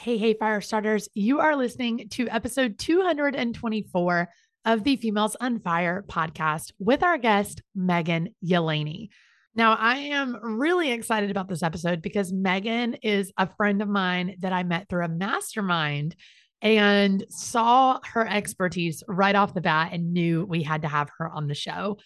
Hey, hey, fire starters. You are listening to episode 224 of the Females on Fire podcast with our guest, Megan Yelaney. Now, I am really excited about this episode because Megan is a friend of mine that I met through a mastermind and saw her expertise right off the bat and knew we had to have her on the show.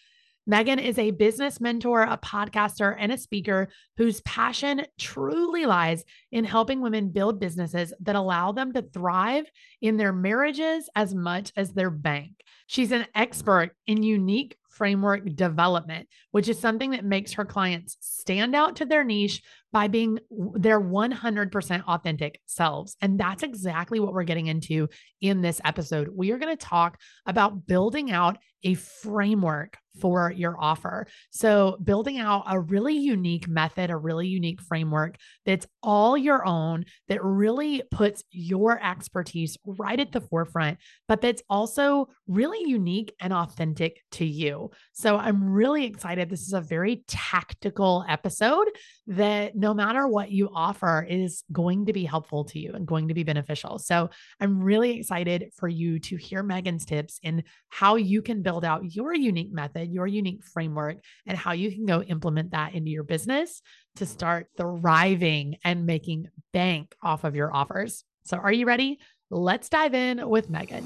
Megan is a business mentor, a podcaster, and a speaker whose passion truly lies in helping women build businesses that allow them to thrive in their marriages as much as their bank. She's an expert in unique framework development, which is something that makes her clients stand out to their niche by being their 100% authentic selves. And that's exactly what we're getting into in this episode. We are going to talk about building out a framework for your offer. So, building out a really unique method, a really unique framework that's all your own, that really puts your expertise right at the forefront, but that's also really unique and authentic to you. So, I'm really excited. This is a very tactical episode that no matter what you offer is going to be helpful to you and going to be beneficial. So, I'm really excited for you to hear Megan's tips in how you can build out your unique method, your unique framework, and how you can go implement that into your business to start thriving and making bank off of your offers. So, are you ready? Let's dive in with Megan.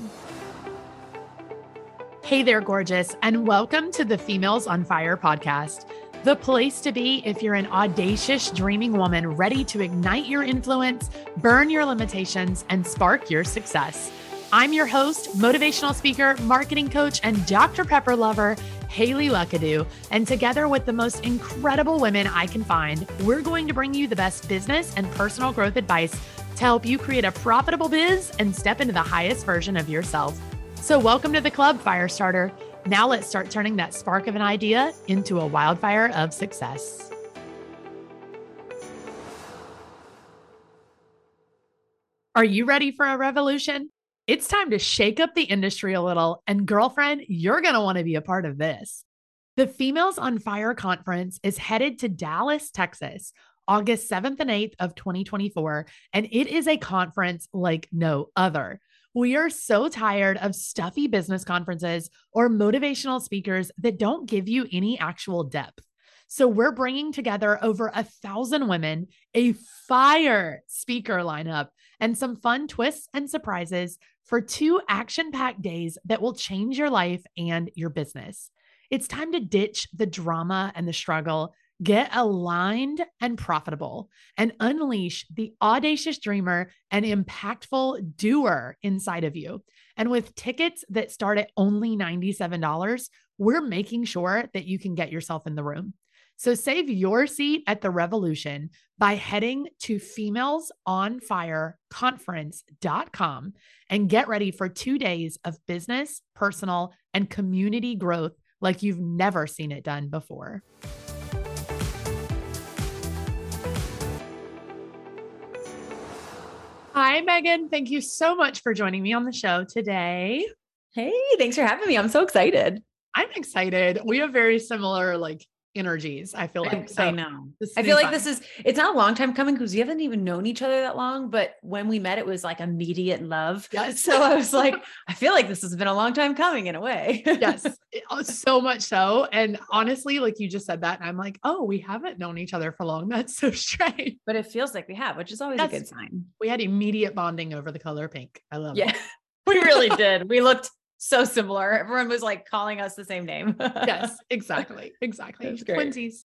Hey there, gorgeous, and welcome to the Females on Fire podcast, the place to be if you're an audacious, dreaming woman ready to ignite your influence, burn your limitations, and spark your success. I'm your host, motivational speaker, marketing coach, and Dr. Pepper lover, Hayley Luckadoo. And together with the most incredible women I can find, we're going to bring you the best business and personal growth advice to help you create a profitable biz and step into the highest version of yourself. So, welcome to the club, Firestarter. Now, let's start turning that spark of an idea into a wildfire of success. Are you ready for a revolution? It's time to shake up the industry a little. And, girlfriend, you're going to want to be a part of this. The Females on Fire conference is headed to Dallas, Texas, August 7th and 8th of 2024. And it is a conference like no other. We are so tired of stuffy business conferences or motivational speakers that don't give you any actual depth. So, we're bringing together over a thousand women, a fire speaker lineup, and some fun twists and surprises for two action packed days that will change your life and your business. It's time to ditch the drama and the struggle Get aligned and profitable and unleash the audacious dreamer and impactful doer inside of you. And with tickets that start at only $97, we're making sure that you can get yourself in the room. So save your seat at the revolution by heading to femalesonfireconference.com and get ready for two days of business, personal, and community growth like you've never seen it done before. Hi, Megan. Thank you so much for joining me on the show today. Hey, thanks for having me. I'm so excited. I'm excited. We have very similar like energies. I feel like I, so, I know. I feel like fun. this is it's not a long time coming because we haven't even known each other that long. But when we met, it was like immediate love. Yes. So I was like, I feel like this has been a long time coming in a way. yes, uh, so much so. And honestly, like you just said that, and I'm like, oh, we haven't known each other for long. That's so strange. But it feels like we have, which is always yes. a good sign. We had immediate bonding over the color pink. I love yeah. it. We really did. We looked so similar. Everyone was like calling us the same name. yes, exactly. Exactly. Twinsies.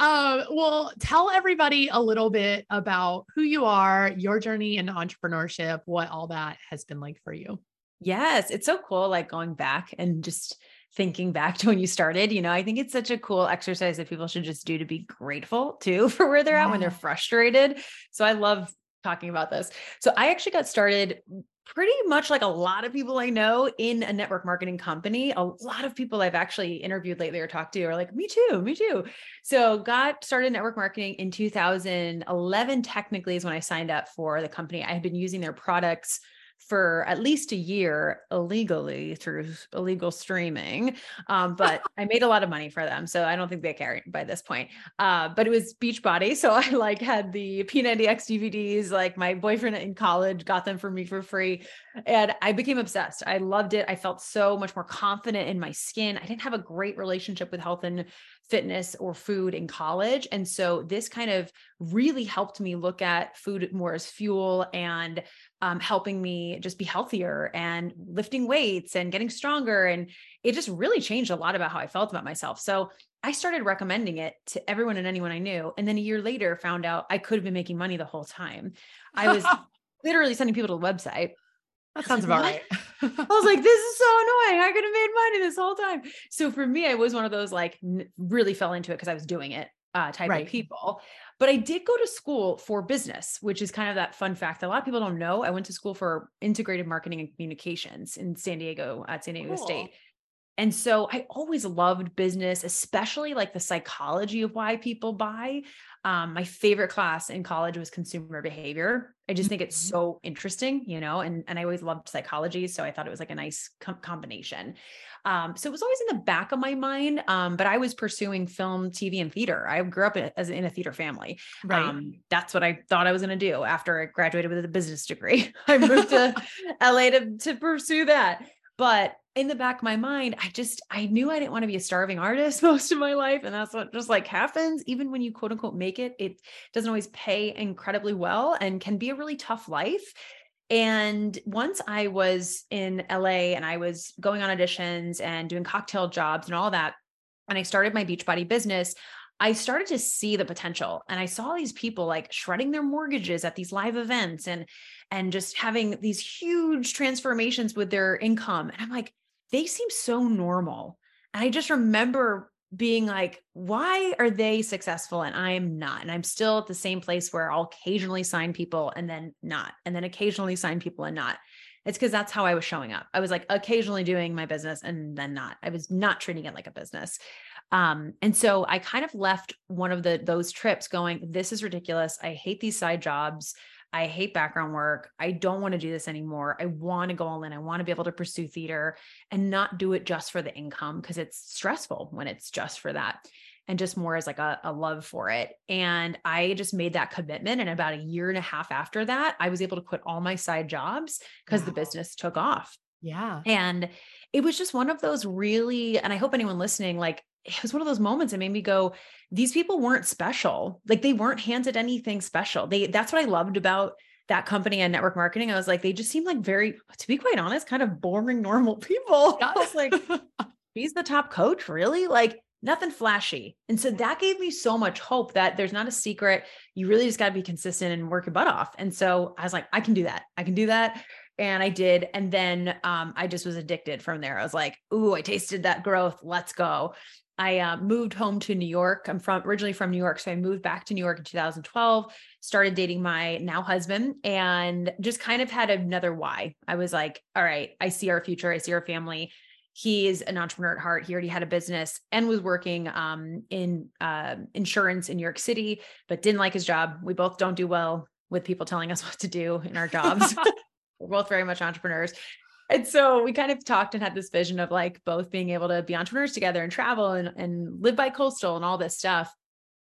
Um, well, tell everybody a little bit about who you are, your journey into entrepreneurship, what all that has been like for you. Yes, it's so cool, like going back and just thinking back to when you started. You know, I think it's such a cool exercise that people should just do to be grateful too for where they're at when they're frustrated. So I love talking about this. So I actually got started pretty much like a lot of people I know in a network marketing company. A lot of people I've actually interviewed lately or talked to are like, me too, me too. So got started network marketing in 2011, technically is when I signed up for the company. I had been using their products for at least a year illegally through illegal streaming. Um, but I made a lot of money for them. So I don't think they care by this point. Uh, but it was Beachbody. So I like had the P90X DVDs, like my boyfriend in college got them for me for free. And I became obsessed. I loved it. I felt so much more confident in my skin. I didn't have a great relationship with health and fitness or food in college. And so this kind of really helped me look at food more as fuel and um, helping me just be healthier and lifting weights and getting stronger. And it just really changed a lot about how I felt about myself. So I started recommending it to everyone and anyone I knew. And then a year later, found out I could have been making money the whole time. I was literally sending people to the website that sounds about right. I was like, this is so annoying. I could have made money this whole time. So for me, I was one of those like really fell into it because I was doing it uh, type right. of people. But I did go to school for business, which is kind of that fun fact that a lot of people don't know. I went to school for integrated marketing and communications in San Diego at San Diego cool. State. And so I always loved business, especially like the psychology of why people buy. Um, my favorite class in college was consumer behavior. I just think it's mm-hmm. so interesting, you know, and, and I always loved psychology. So I thought it was like a nice com- combination. Um, so it was always in the back of my mind. Um, but I was pursuing film, TV, and theater. I grew up in, as in a theater family. Right. Um, that's what I thought I was going to do after I graduated with a business degree. I moved to LA to, to pursue that. But in the back of my mind, I just, I knew I didn't want to be a starving artist most of my life. And that's what just like happens. Even when you quote unquote make it, it doesn't always pay incredibly well and can be a really tough life. And once I was in LA and I was going on auditions and doing cocktail jobs and all that, and I started my Beachbody business, I started to see the potential and I saw these people like shredding their mortgages at these live events and and just having these huge transformations with their income and I'm like they seem so normal. And I just remember being like, why are they successful and I am not? And I'm still at the same place where I'll occasionally sign people and then not, and then occasionally sign people and not. It's because that's how I was showing up. I was like occasionally doing my business and then not. I was not treating it like a business. Um, and so I kind of left one of the those trips going, this is ridiculous. I hate these side jobs. I hate background work. I don't want to do this anymore. I want to go all in. I want to be able to pursue theater and not do it just for the income because it's stressful when it's just for that and just more as like a, a, love for it. And I just made that commitment. And about a year and a half after that, I was able to quit all my side jobs because wow. the business took off. Yeah. And it was just one of those really, and I hope anyone listening, like it was one of those moments that made me go, these people weren't special. Like they weren't handed anything special. They that's what I loved about that company and network marketing. I was like, they just seemed like very, to be quite honest, kind of boring, normal people. I was like, he's the top coach, really? Like nothing flashy. And so that gave me so much hope that there's not a secret. You really just got to be consistent and work your butt off. And so I was like, I can do that. I can do that. And I did. And then um, I just was addicted from there. I was like, ooh, I tasted that growth. Let's go. I uh, moved home to New York. I'm from originally from New York, so I moved back to New York in 2012. Started dating my now husband, and just kind of had another why. I was like, all right, I see our future. I see our family. He is an entrepreneur at heart. He already had a business and was working um, in uh, insurance in New York City, but didn't like his job. We both don't do well with people telling us what to do in our jobs. We're both very much entrepreneurs and so we kind of talked and had this vision of like both being able to be entrepreneurs together and travel and, and live by coastal and all this stuff.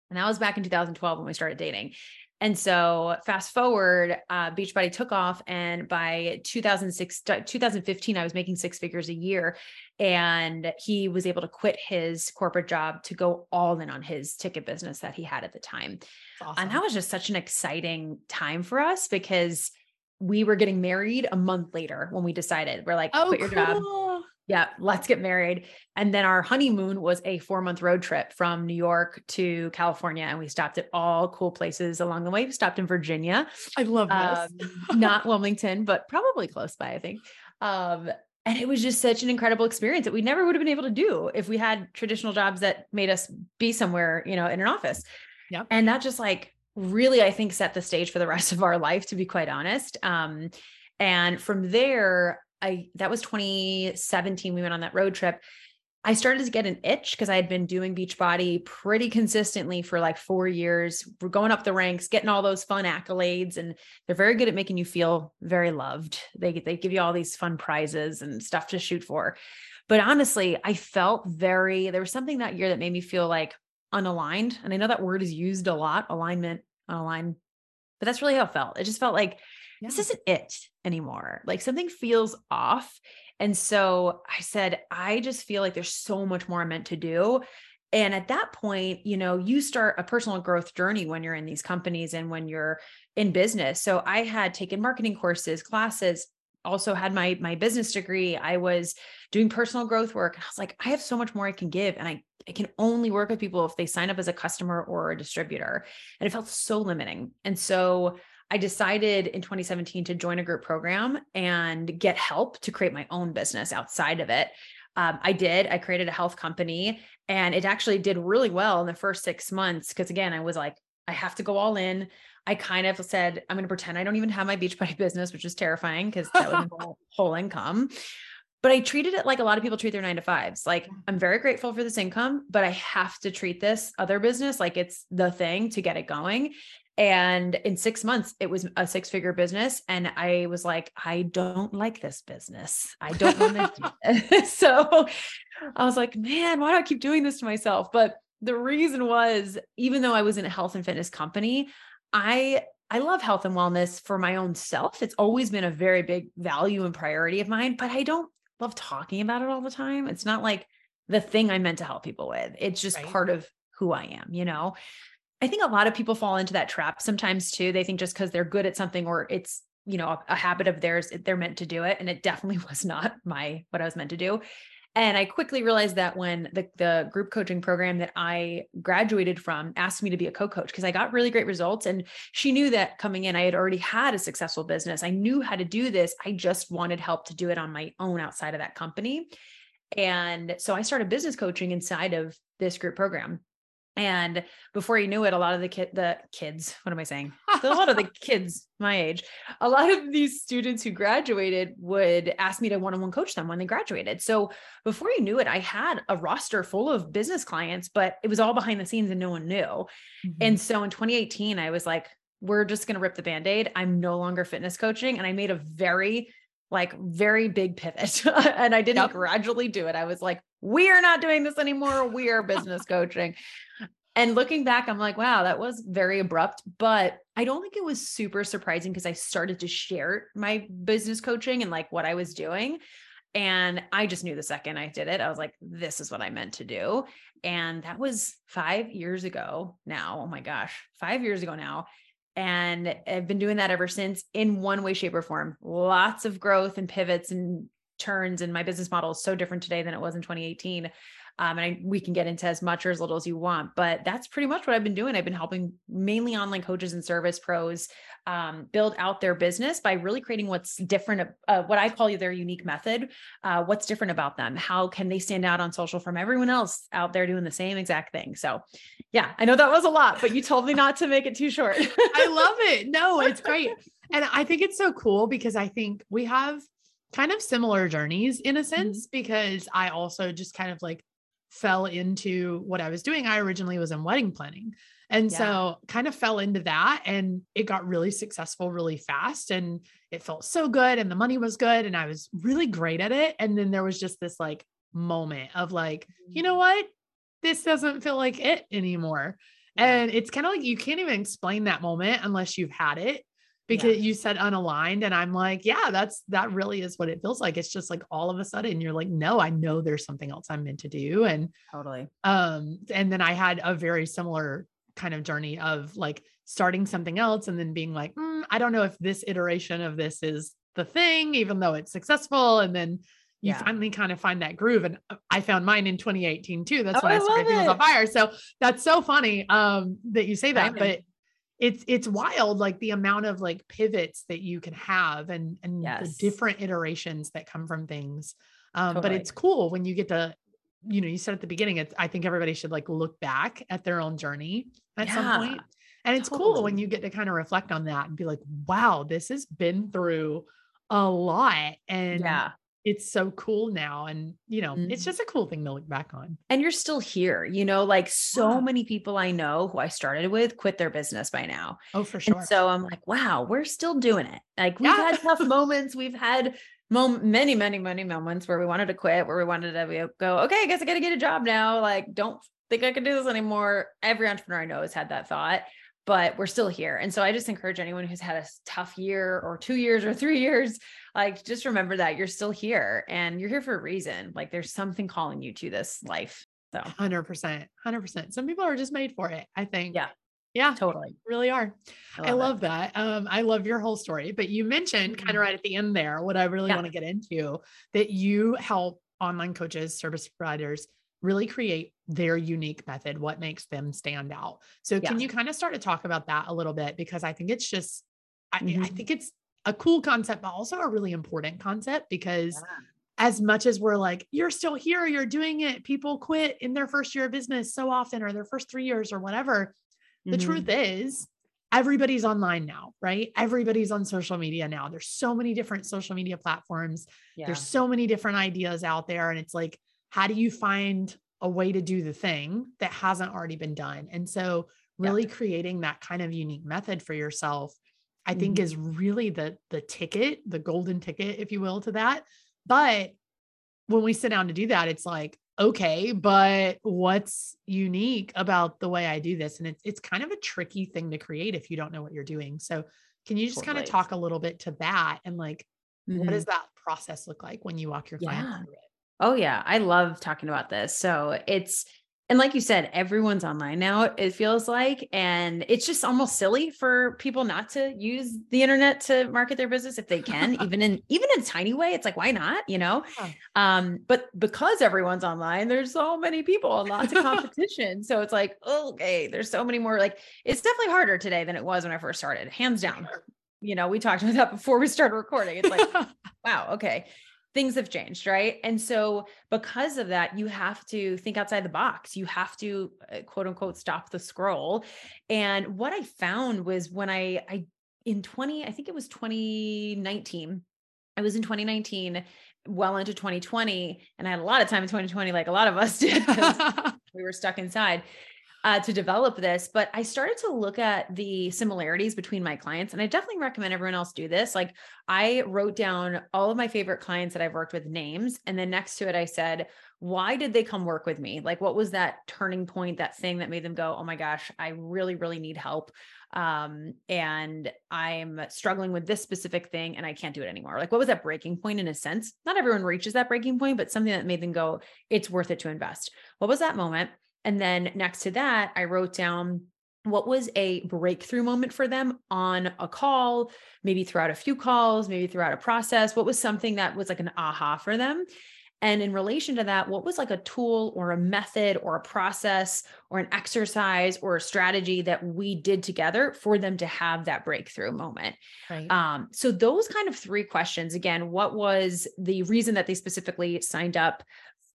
And that was back in 2012 when we started dating. And so fast forward, uh, Beachbody took off. And by 2006, 2015, I was making six figures a year. And he was able to quit his corporate job to go all in on his ticket business that he had at the time. Awesome. And that was just such an exciting time for us because we were getting married a month later when we decided we're like, oh, quit your cool. job. Yeah, let's get married. And then our honeymoon was a four month road trip from New York to California. And we stopped at all cool places along the way. We stopped in Virginia. I love this. Um, not Wilmington, but probably close by, I think. Um, and it was just such an incredible experience that we never would have been able to do if we had traditional jobs that made us be somewhere, you know, in an office. Yeah. And that just like really, I think, set the stage for the rest of our life, to be quite honest. Um, and from there, I that was 2017. We went on that road trip. I started to get an itch because I had been doing Beachbody pretty consistently for like four years. We're going up the ranks, getting all those fun accolades, and they're very good at making you feel very loved. They they give you all these fun prizes and stuff to shoot for. But honestly, I felt very there was something that year that made me feel like unaligned. And I know that word is used a lot, alignment, unaligned, but that's really how it felt. It just felt like yeah. this isn't it anymore. Like something feels off. And so I said, I just feel like there's so much more I'm meant to do. And at that point, you know, you start a personal growth journey when you're in these companies and when you're in business. So I had taken marketing courses, classes, also had my my business degree. I was doing personal growth work. I was like, I have so much more I can give and I I can only work with people if they sign up as a customer or a distributor. And it felt so limiting. And so I decided in 2017 to join a group program and get help to create my own business outside of it. Um, I did. I created a health company and it actually did really well in the first six months. Cause again, I was like, I have to go all in. I kind of said, I'm going to pretend I don't even have my Beachbody business, which is terrifying because that would involve whole income. But I treated it like a lot of people treat their nine to fives. Like, mm. I'm very grateful for this income, but I have to treat this other business like it's the thing to get it going. And in six months, it was a six figure business. And I was like, I don't like this business. I don't want to do this. So I was like, man, why do I keep doing this to myself? But the reason was, even though I was in a health and fitness company, I I love health and wellness for my own self. It's always been a very big value and priority of mine, but I don't love talking about it all the time. It's not like the thing I'm meant to help people with. It's just right. part of who I am, you know? I think a lot of people fall into that trap sometimes too. They think just because they're good at something or it's, you know, a, a habit of theirs, they're meant to do it. And it definitely was not my, what I was meant to do. And I quickly realized that when the, the group coaching program that I graduated from asked me to be a co coach, because I got really great results. And she knew that coming in, I had already had a successful business. I knew how to do this. I just wanted help to do it on my own outside of that company. And so I started business coaching inside of this group program. And before you knew it, a lot of the kid, the kids, what am I saying? a lot of the kids my age, a lot of these students who graduated would ask me to one-on-one coach them when they graduated. So before you knew it, I had a roster full of business clients, but it was all behind the scenes and no one knew. Mm-hmm. And so in 2018, I was like, we're just going to rip the band-aid. I'm no longer fitness coaching. And I made a very like very big pivot and I didn't yep. gradually do it. I was like, we are not doing this anymore. We are business coaching. And looking back, I'm like, wow, that was very abrupt, but I don't think it was super surprising because I started to share my business coaching and like what I was doing. And I just knew the second I did it, I was like, this is what I meant to do. And that was five years ago now. Oh my gosh, five years ago now. And I've been doing that ever since in one way, shape, or form. Lots of growth and pivots and turns. And my business model is so different today than it was in 2018. Um, and I, we can get into as much or as little as you want, but that's pretty much what I've been doing. I've been helping mainly online coaches and service pros um, build out their business by really creating what's different, uh, what I call their unique method. Uh, what's different about them? How can they stand out on social from everyone else out there doing the same exact thing? So, yeah, I know that was a lot, but you told me not to make it too short. I love it. No, it's great. And I think it's so cool because I think we have kind of similar journeys in a sense mm-hmm. because I also just kind of like fell into what I was doing. I originally was in wedding planning. And yeah. so kind of fell into that and it got really successful really fast and it felt so good and the money was good and I was really great at it. And then there was just this like moment of like, you know mm-hmm. what? This doesn't feel like it anymore. And it's kind of like you can't even explain that moment unless you've had it because yeah. you said unaligned and i'm like yeah that's that really is what it feels like. It's just like all of a sudden you're like no i know there's something else i'm meant to do and totally. um and then i had a very similar kind of journey of like starting something else and then being like mm, i don't know if this iteration of this is the thing even though it's successful and then you yeah. finally kind of find that groove and uh, i found mine in 2018 too. That's oh, when i, I started Females on Fire. So that's so funny um that you say that but it's it's wild like the amount of like pivots that you can have and and yes. the different iterations that come from things um totally. but it's cool when you get to you know you said at the beginning it's i think everybody should like look back at their own journey at yeah, some point and it's totally. cool when you get to kind of reflect on that and be like wow this has been through a lot and yeah it's so cool now. And, you know, Mhm. it's just a cool thing to look back on. And you're still here, you know, like so Yeah. many people I know who I started with quit their business by now. Oh, for sure. And so I'm like, wow, we're still doing it. Like we've Yeah. had tough moments. We've had mom- many, many, many moments where we wanted to quit, where we wanted to go, okay, I guess I got to get a job now. Like, don't think I can do this anymore. Every entrepreneur I know has had that thought, but we're still here. And so I just encourage anyone who's had a tough year or two years or three years, like just remember that you're still here and you're here for a reason. Like there's something calling you to this life. So 100%. 100%. Some people are just made for it, I think. Yeah. Yeah. totally. Really are. I it. love that. Um, I love your whole story, but you mentioned kind Mhm. of right at the end there, what I really Yeah. want to get into that you help online coaches, service providers really create their unique method, what makes them stand out. So can you kind of start to talk about that a little bit? Because I think it's just, I, I Mhm. think it's a cool concept, but also a really important concept because Yeah. as much as we're like, you're still here, you're doing it, people quit in their first year of business so often or their first three years or whatever. The Mhm. truth is, everybody's online now, right? Everybody's on social media now. There's so many different social media platforms. Yeah. There's so many different ideas out there. And it's like, how do you find a way to do the thing that hasn't already been done? And so, Yeah. really creating that kind of unique method for yourself, I think Mhm. is really the the ticket, the golden ticket, if you will, to that. But when we sit down to do that, it's like, okay, but what's unique about the way I do this? And it's it's kind of a tricky thing to create if you don't know what you're doing. So can you just kind of talk a little bit to that and like what Mhm. does that process look like when you walk your clients Yeah. through it? Oh yeah, I love talking about this. So it's and like you said, everyone's online now, it feels like, and it's just almost silly for people not to use the internet to market their business if they can, even in even in a tiny way. It's like, why not? You know? Yeah. Um, but because everyone's online, there's so many people and lots of competition. so it's like, okay, there's so many more. Like it's definitely harder today than it was when I first started, hands down. You know, we talked about that before we started recording. It's like, wow, okay, things have changed, right? And so, because of that, you have to think outside the box. You have to uh, quote unquote stop the scroll. And what I found was when I, I, in 20, I think it was 2019, I was in 2019, well into 2020, and I had a lot of time in 2020, like a lot of us did. we were stuck inside uh, to develop this. But I started to look at the similarities between my clients, and I definitely recommend everyone else do this. Like I wrote down all of my favorite clients that I've worked with names, and then next to it, I said, why did they come work with me? Like, what was that turning point, that thing that made them go, oh my gosh, I really, really need help. Um, and I'm struggling with this specific thing and I can't do it anymore. Like, what was that breaking point in a sense? Not everyone reaches that breaking point, but something that made them go, it's worth it to invest. What was that moment? And then next to that, I wrote down what was a breakthrough moment for them on a call, maybe throughout a few calls, maybe throughout a process. What was something that was like an aha for them? And in relation to that, what was like a tool or a method or a process or an exercise or a strategy that we did together for them to have that breakthrough moment? right. Um, so those kind of three questions again, what was the reason that they specifically signed up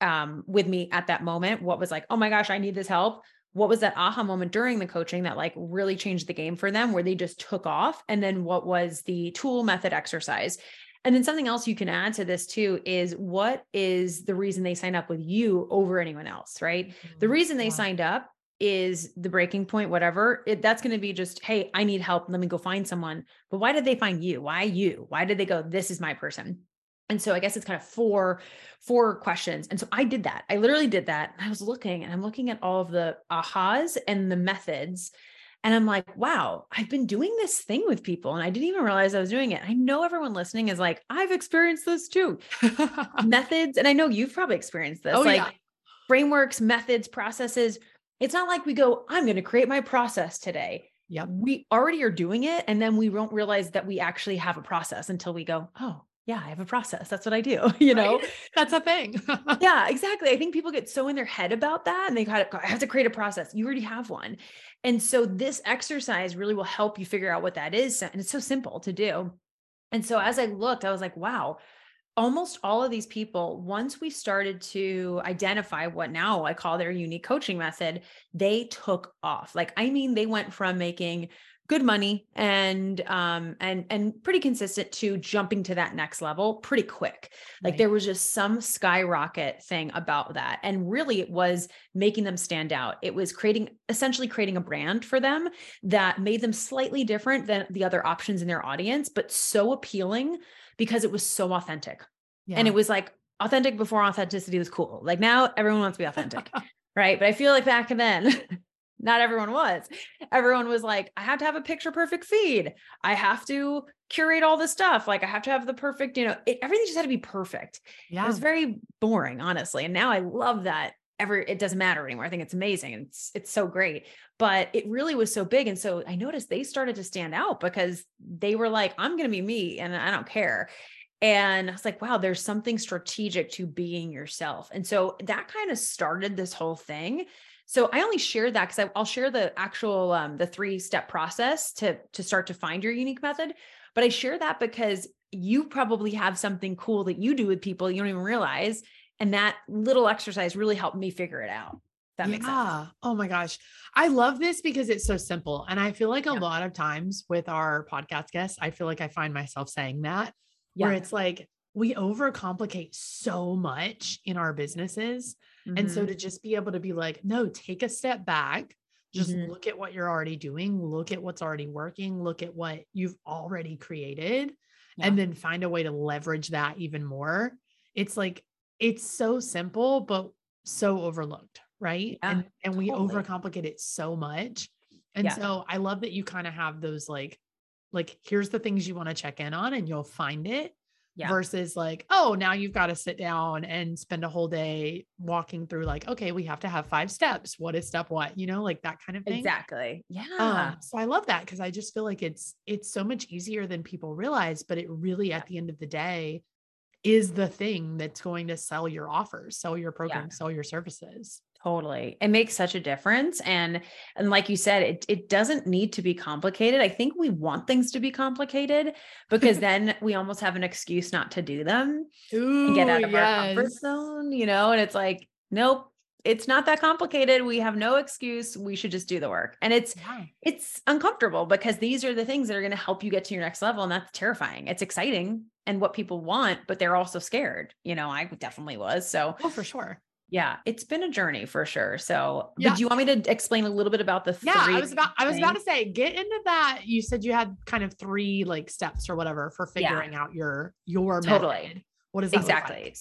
um, with me at that moment? What was like, oh my gosh, I need this help? What was that aha moment during the coaching that like really changed the game for them where they just took off? And then what was the tool method exercise? And then something else you can add to this too is what is the reason they signed up with you over anyone else, right? The Mhm. reason they Yeah. signed up is the breaking point, whatever. It, that's going to be just, hey, I need help. Let me go find someone. But why did they find you? Why you? Why did they go, this is my person? And so I guess it's kind of four, four questions. And so I did that. I literally did that. I was looking and I'm looking at all of the ahas and the methods. And I'm like, wow, I've been doing this thing with people and I didn't even realize I was doing it. I know everyone listening is like, I've experienced this too. methods. And I know you've probably experienced this. oh, like yeah. frameworks, methods, processes. It's not like we go, I'm going to create my process today. Yeah. We already are doing it. And then we won't realize that we actually have a process until we go, oh, yeah, I have a process. That's what I do. You know? Right? That's a thing. yeah, exactly. I think people get so in their head about that and they kind of, I have to create a process. You already have one. And so this exercise really will help you figure out what that is. And it's so simple to do. And so as I looked, I was like, wow, almost all of these people, once we started to identify what now I call their unique coaching method, they took off. Like, I mean, they went from making good money and um and and pretty consistent to jumping to that next level pretty quick. Like Right. there was just some skyrocket thing about that and really it was making them stand out. It was creating essentially creating a brand for them that made them slightly different than the other options in their audience but so appealing because it was so authentic. And it was like authentic before authenticity was cool. Like now everyone wants to be authentic right? But i feel like back then not everyone was. Everyone was like, I have to have a picture perfect feed. I have to curate all the stuff. Like I have to have the perfect, you know, it, everything just had to be perfect. yeah. It was very boring, honestly. And now I love that ever it doesn't matter anymore. I think it's amazing. and It's it's so great. But it really was so big. And so I noticed they started to stand out because they were like, I'm gonna be me and I don't care. And I was like, wow, there's something strategic to being yourself. And so that kind of started this whole thing. So I only shared that because I'll share the actual um, the three step process to to start to find your unique method. But I share that because you probably have something cool that you do with people you don't even realize, and that little exercise really helped me figure it out. That makes sense. yeah. Oh my gosh. I love this because it's so simple. And I feel like a Yeah. lot of times with our podcast guests, I feel like I find myself saying that where it's like we overcomplicate so much in our businesses. And so Mhm. to just be able to be like, no, take a step back, just Mhm. look at what you're already doing, look at what's already working, look at what you've already created, Yeah. and then find a way to leverage that even more. It's like, it's so simple, but so overlooked, right? Yeah, and and we totally. overcomplicate it so much. And Yeah. so I love that you kind of have those like, like here's the things you want to check in on and you'll find it Yeah. versus like, oh, now you've got to sit down and spend a whole day walking through like, okay, we have to have five steps. What is step what? You know, like that kind of thing. exactly. Yeah. Um, so I love that because I just feel like it's it's so much easier than people realize, but it really at the end of the day is the thing that's going to sell your offers, sell your program, sell your services. Totally. It makes such a difference. And and like you said, it it doesn't need to be complicated. I think we want things to be complicated because then we almost have an excuse not to do them Ooh, and get out of our comfort zone, you know? And it's like, nope, it's not that complicated. We have no excuse. We should just do the work. And it's Yeah. it's uncomfortable because these are the things that are going to help you get to your next level and that's terrifying. It's exciting and what people want, but they're also scared. You know, I definitely was. So Oh, for sure. Yeah, it's been a journey for sure. So, Yeah. but do you want me to explain a little bit about the Yeah, three? I was about I was about to say get into that. You said you had kind of three like steps or whatever for Yeah. figuring out your your Totally. method. What does that Exactly. like?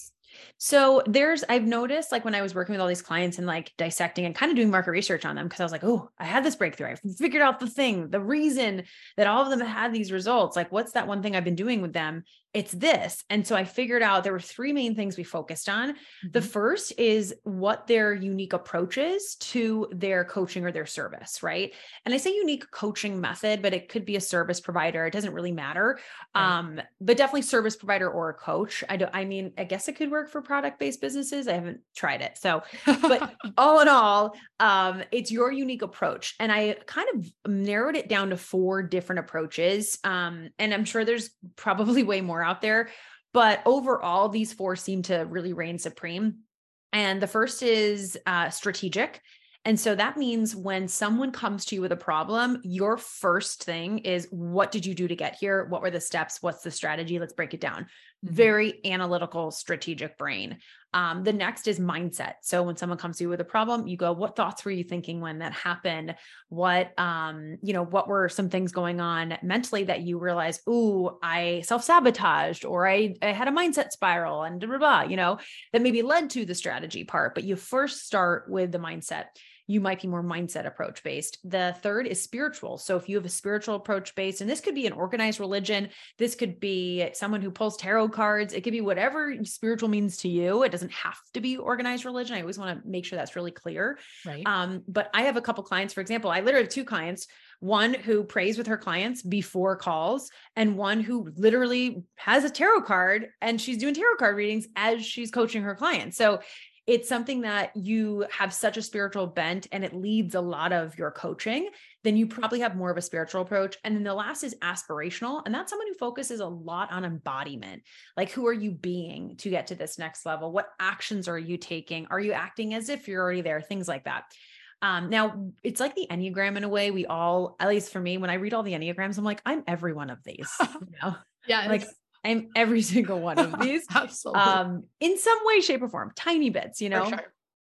So there's, I've noticed like when I was working with all these clients and like dissecting and kind of doing market research on them, because I was like, oh, I had this breakthrough. I figured out the thing, the reason that all of them had these results. Like, what's that one thing I've been doing with them? It's this. And so I figured out there were three main things we focused on. The Mhm. first is what their unique approach is to their coaching or their service, right? And I say unique coaching method, but it could be a service provider. It doesn't really matter. Right. Um, but definitely service provider or a coach. I don't, I mean, I guess it could work for product-based businesses. I haven't tried it. So, but all in all, um, it's your unique approach. And I kind of narrowed it down to four different approaches. Um, and I'm sure there's probably way more out there, but overall, these four seem to really reign supreme. And the first is uh, strategic. And so that means when someone comes to you with a problem, your first thing is what did you do to get here? What were the steps? What's the strategy? Let's break it down. Mhm. Very analytical, strategic brain. Um, the next is mindset. So when someone comes to you with a problem, you go, what thoughts were you thinking when that happened? What, um, you know, what were some things going on mentally that you realized, ooh, I self-sabotaged or I, I had a mindset spiral and blah, blah, blah, you know, that maybe led to the strategy part. But you first start with the mindset you might be more mindset approach based. The third is spiritual. So if you have a spiritual approach based, and this could be an organized religion, this could be someone who pulls tarot cards, it could be whatever spiritual means to you. It doesn't have to be organized religion. I always want to make sure that's really clear. right. Um, but I have a couple clients, for example, I literally have two clients, one who prays with her clients before calls, and one who literally has a tarot card and she's doing tarot card readings as she's coaching her clients. So it's something that you have such a spiritual bent and it leads a lot of your coaching, then you probably have more of a spiritual approach. And then the last is aspirational. And that's someone who focuses a lot on embodiment. Like, who are you being to get to this next level? What actions are you taking? Are you acting as if you're already there? Things like that. Um, now it's like the Enneagram in a way. We all, at least for me, when I read all the Enneagrams, I'm like, I'm every one of these. You know? yeah. Like I'm every single one of these. Absolutely. Um, in some way, shape, or form, tiny bits, you know. Sure.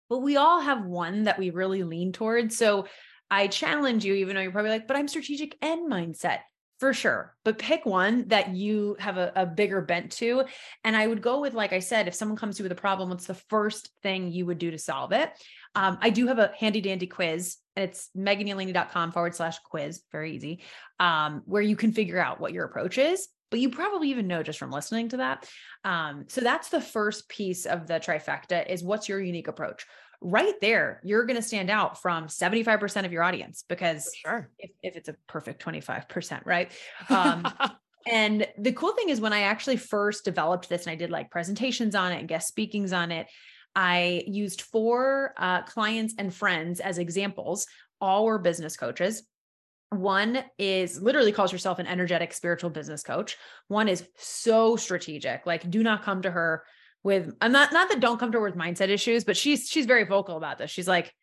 But we all have one that we really lean towards. So I challenge you, even though you're probably like, but I'm strategic and mindset for sure. But pick one that you have a, a, bigger bent to. And I would go with, like I said, if someone comes to you with a problem, what's the first thing you would do to solve it? Um, I do have a handy dandy quiz. And it's meganyelaney.com forward slash quiz. Very easy. Um, where you can figure out what your approach is but you probably even know just from listening to that. Um, so that's the first piece of the trifecta is what's your unique approach? Right there, you're going to stand out from 75% of your audience because sure. if, if it's a perfect 25%, right? Um, and the cool thing is when I actually first developed this and I did like presentations on it and guest speakings on it, I used four uh, clients and friends as examples. All were business coaches one is literally calls herself an energetic spiritual business coach. One is so strategic. Like, do not come to her with I'm not not that don't come to her with mindset issues, but she's she's very vocal about this. She's like,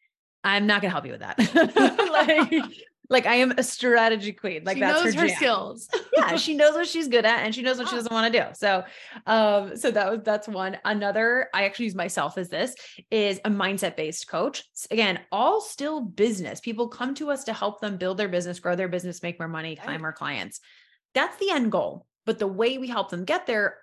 I'm not gonna help you with that. like, like I am a strategy queen. Like she that's knows her, her skills. yeah, she knows what she's good at and she knows what she doesn't want to do. So um, so that was that's one. Another, I actually use myself as this is a mindset-based coach. Again, all still business. People come to us to help them build their business, grow their business, make more money, climb more clients. That's the end goal. But the way we help them get there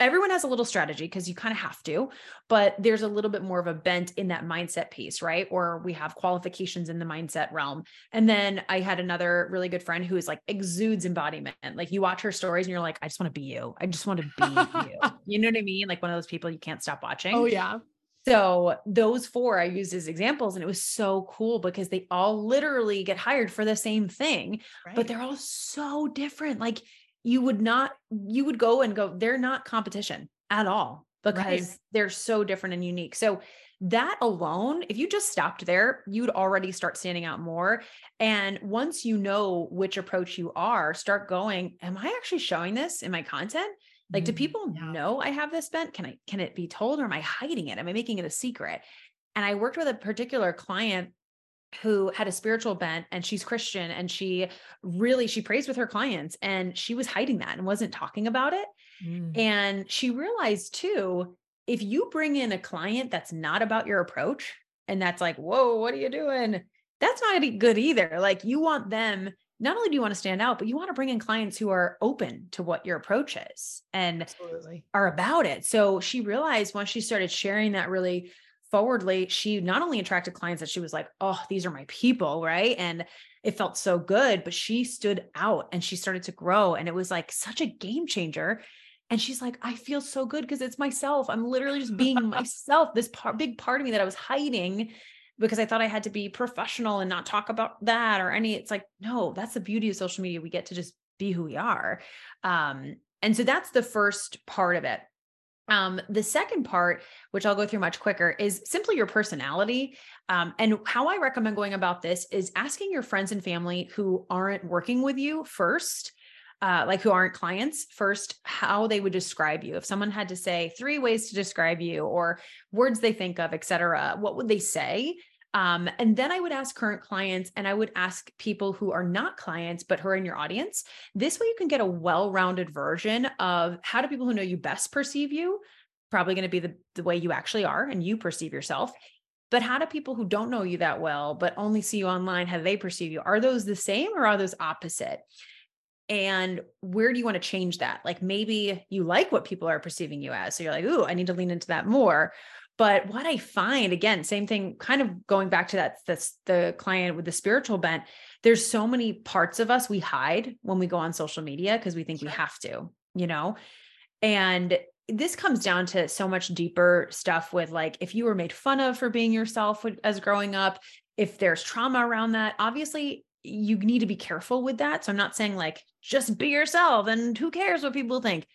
everyone has a little strategy because you kind of have to, but there's a little bit more of a bent in that mindset piece, right? Or we have qualifications in the mindset realm. And then I had another really good friend who is like exudes embodiment. Like you watch her stories and you're like, I just want to be you. I just want to be you. You know what I mean? Like one of those people you can't stop watching. Oh, yeah. So those four I used as examples, and it was so cool because they all literally get hired for the same thing, right. but they're all so different. Like you would not you would go and go they're not competition at all because right. they're so different and unique. So that alone if you just stopped there you'd already start standing out more. And once you know which approach you are start going am i actually showing this in my content? Like do mm, people yeah. know i have this bent? Can i can it be told or am i hiding it? Am i making it a secret? And i worked with a particular client who had a spiritual bent and she's Christian and she really she prays with her clients and she was hiding that and wasn't talking about it. Mm. And she realized too, if you bring in a client that's not about your approach and that's like, whoa, what are you doing? That's not good either. Like you want them, not only do you want to stand out, but you want to bring in clients who are open to what your approach is and Absolutely. are about it. So she realized once she started sharing that really forwardly, she not only attracted clients that she was like, oh, these are my people, right? And it felt so good, but she stood out and she started to grow. And it was like such a game changer. And she's like, I feel so good because it's myself. I'm literally just being myself. This part, big part of me that I was hiding because I thought I had to be professional and not talk about that or any. It's like, no, that's the beauty of social media. We get to just be who we are. Um, and so that's the first part of it. Um, the second part, which I'll go through much quicker, is simply your personality. Um, and how I recommend going about this is asking your friends and family who aren't working with you first, uh, like who aren't clients first, how they would describe you. If someone had to say three ways to describe you or words they think of, et cetera, what would they say? Um, and then I would ask current clients and I would ask people who are not clients, but who are in your audience. This way you can get a well rounded version of how do people who know you best perceive you? Probably going to be the, the way you actually are and you perceive yourself. But how do people who don't know you that well, but only see you online, how they perceive you? Are those the same or are those opposite? And where do you want to change that? Like maybe you like what people are perceiving you as. So you're like, ooh, I need to lean into that more. But what I find, again, same thing, kind of going back to that, that's the client with the spiritual bent. There's so many parts of us we hide when we go on social media because we think sure. we have to, you know? And this comes down to so much deeper stuff with like, if you were made fun of for being yourself as growing up, if there's trauma around that, obviously you need to be careful with that. So I'm not saying like, just be yourself and who cares what people think.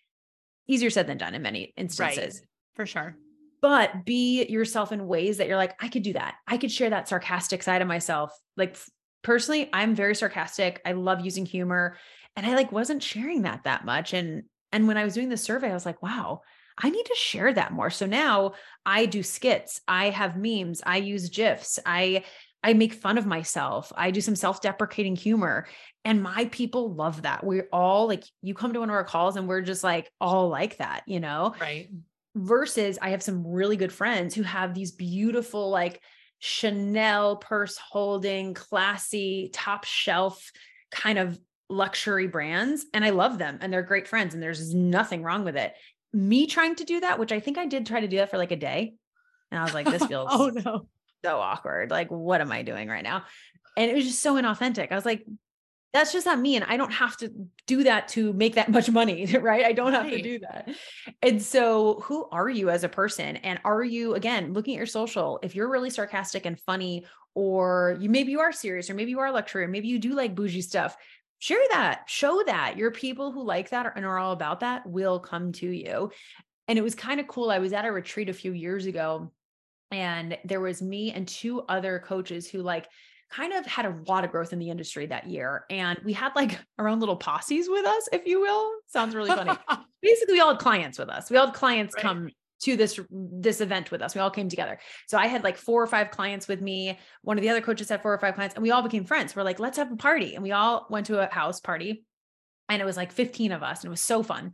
Easier said than done in many instances. Right. For sure but be yourself in ways that you're like, I could do that. I could share that sarcastic side of myself. Like personally, I'm very sarcastic. I love using humor and I like wasn't sharing that that much. And, and when I was doing the survey, I was like, wow, I need to share that more. So now I do skits. I have memes. I use GIFs. I I make fun of myself. I do some self-deprecating humor. And my people love that. We're all like, you come to one of our calls and we're just like all like that, you know? Right. Versus I have some really good friends who have these beautiful, like Chanel purse holding, classy, top shelf kind of luxury brands. And I love them and they're great friends. And there's nothing wrong with it. Me trying to do that, which I think I did try to do that for like a day. And I was like, this oh, feels oh no so awkward. Like, what am I doing right now? And it was just so inauthentic. I was like, that's just not me. And I don't have to do that to make that much money, right? I don't have right. to do that. And so, who are you as a person? And are you, again, looking at your social, if you're really sarcastic and funny, or you maybe you are serious, or maybe you are luxury, or maybe you do like bougie stuff, share that, show that. Your people who like that and are all about that will come to you. And it was kind of cool. I was at a retreat a few years ago and there was me and two other coaches who like kind of had a lot of growth in the industry that year and we had like our own little posses with us if you will. Sounds really funny. Basically we all had clients with us. We all had clients right. come to this this event with us. We all came together. So i had like four or five clients with me. One of the other coaches had four or five clients and we all became friends. We're like let's have a party. And we all went to a house party and it was like 15 of us and it was so fun.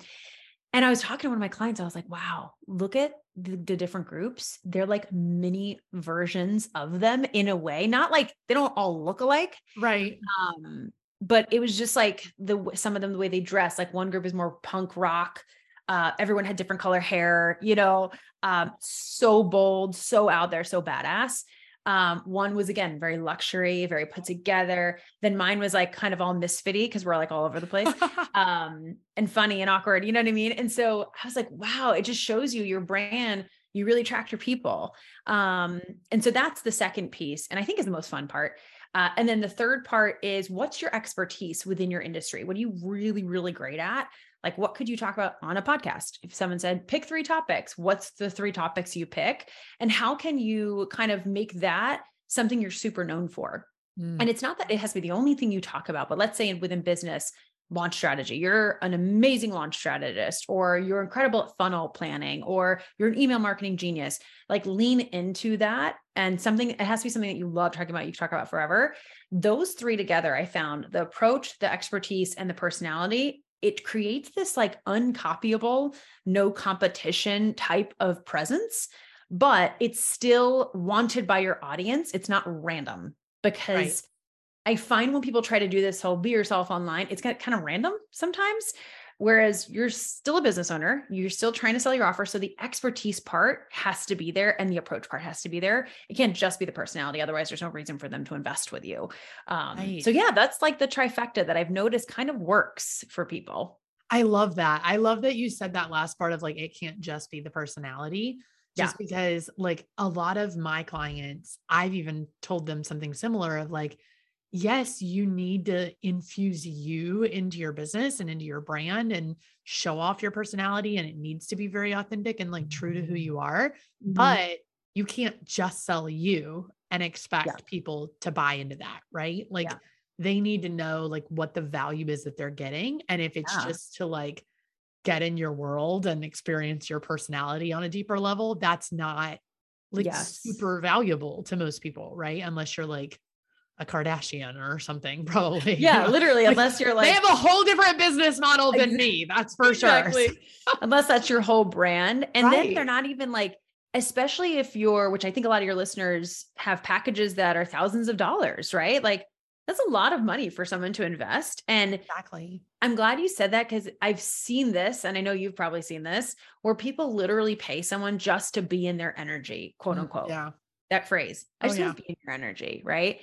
And I was talking to one of my clients. I was like, wow, look at the, the, different groups. They're like mini versions of them in a way, not like they don't all look alike. Right. Um, but it was just like the some of them the way they dress. Like one group is more punk rock. Uh, everyone had different color hair, you know, um, so bold, so out there, so badass. Um, one was again very luxury, very put together. Then mine was like kind of all misfitty because we're like all over the place. um, and funny and awkward, you know what I mean? And so I was like, wow, it just shows you your brand, you really attract your people. Um, and so that's the second piece, and I think is the most fun part. Uh, and then the third part is what's your expertise within your industry? What are you really, really great at? Like, what could you talk about on a podcast? If someone said, pick three topics, what's the three topics you pick? And how can you kind of make that something you're super known for? Mm. And it's not that it has to be the only thing you talk about, but let's say within business, launch strategy. You're an amazing launch strategist, or you're incredible at funnel planning, or you're an email marketing genius. Like lean into that and something, it has to be something that you love talking about, you talk about forever. Those three together, I found the approach, the expertise, and the personality it creates this like uncopyable, no competition type of presence, but it's still wanted by your audience. It's not random because right. I find when people try to do this whole be yourself online, it's kind of random sometimes. Whereas you're still a business owner, you're still trying to sell your offer. So the expertise part has to be there and the approach part has to be there. It can't just be the personality. Otherwise, there's no reason for them to invest with you. Um, right. So, yeah, that's like the trifecta that I've noticed kind of works for people. I love that. I love that you said that last part of like, it can't just be the personality. Just yeah. because, like, a lot of my clients, I've even told them something similar of like, yes, you need to infuse you into your business and into your brand and show off your personality. And it needs to be very authentic and like true to who you are. Mm-hmm. But you can't just sell you and expect yeah. people to buy into that, right? Like yeah. they need to know like what the value is that they're getting. And if it's yeah. just to like get in your world and experience your personality on a deeper level, that's not like yes. super valuable to most people, right? Unless you're like a Kardashian or something, probably. Yeah, you know? literally, unless you're like they have a whole different business model than me. That's for exactly. sure. unless that's your whole brand. And right. then they're not even like, especially if you're, which I think a lot of your listeners have packages that are thousands of dollars, right? Like that's a lot of money for someone to invest. And exactly. I'm glad you said that because I've seen this, and I know you've probably seen this, where people literally pay someone just to be in their energy, quote mm, unquote. Yeah. That phrase. I oh, just yeah. be in your energy, right?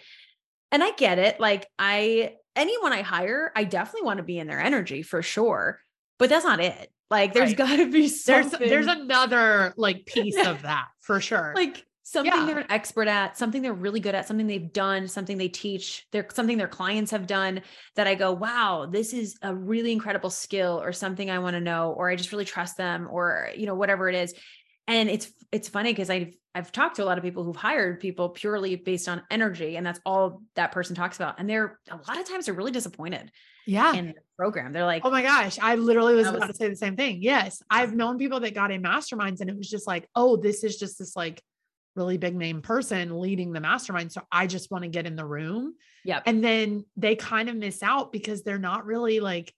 And I get it. Like I anyone I hire, I definitely want to be in their energy for sure. But that's not it. Like there's right. got to be something. There's there's another like piece of that for sure. Like something yeah. they're an expert at, something they're really good at, something they've done, something they teach, they're something their clients have done that I go, wow, this is a really incredible skill or something I want to know, or I just really trust them, or you know, whatever it is and it's it's funny because I've I've talked to a lot of people who've hired people purely based on energy, and that's all that person talks about. And they're a lot of times they're really disappointed. Yeah. In the program. They're like, oh my gosh, I literally was, was about to say the same thing. Yes. I've known people that got in masterminds and it was just like, oh, this is just this like really big name person leading the mastermind. So I just want to get in the room. Yeah. And then they kind of miss out because they're not really like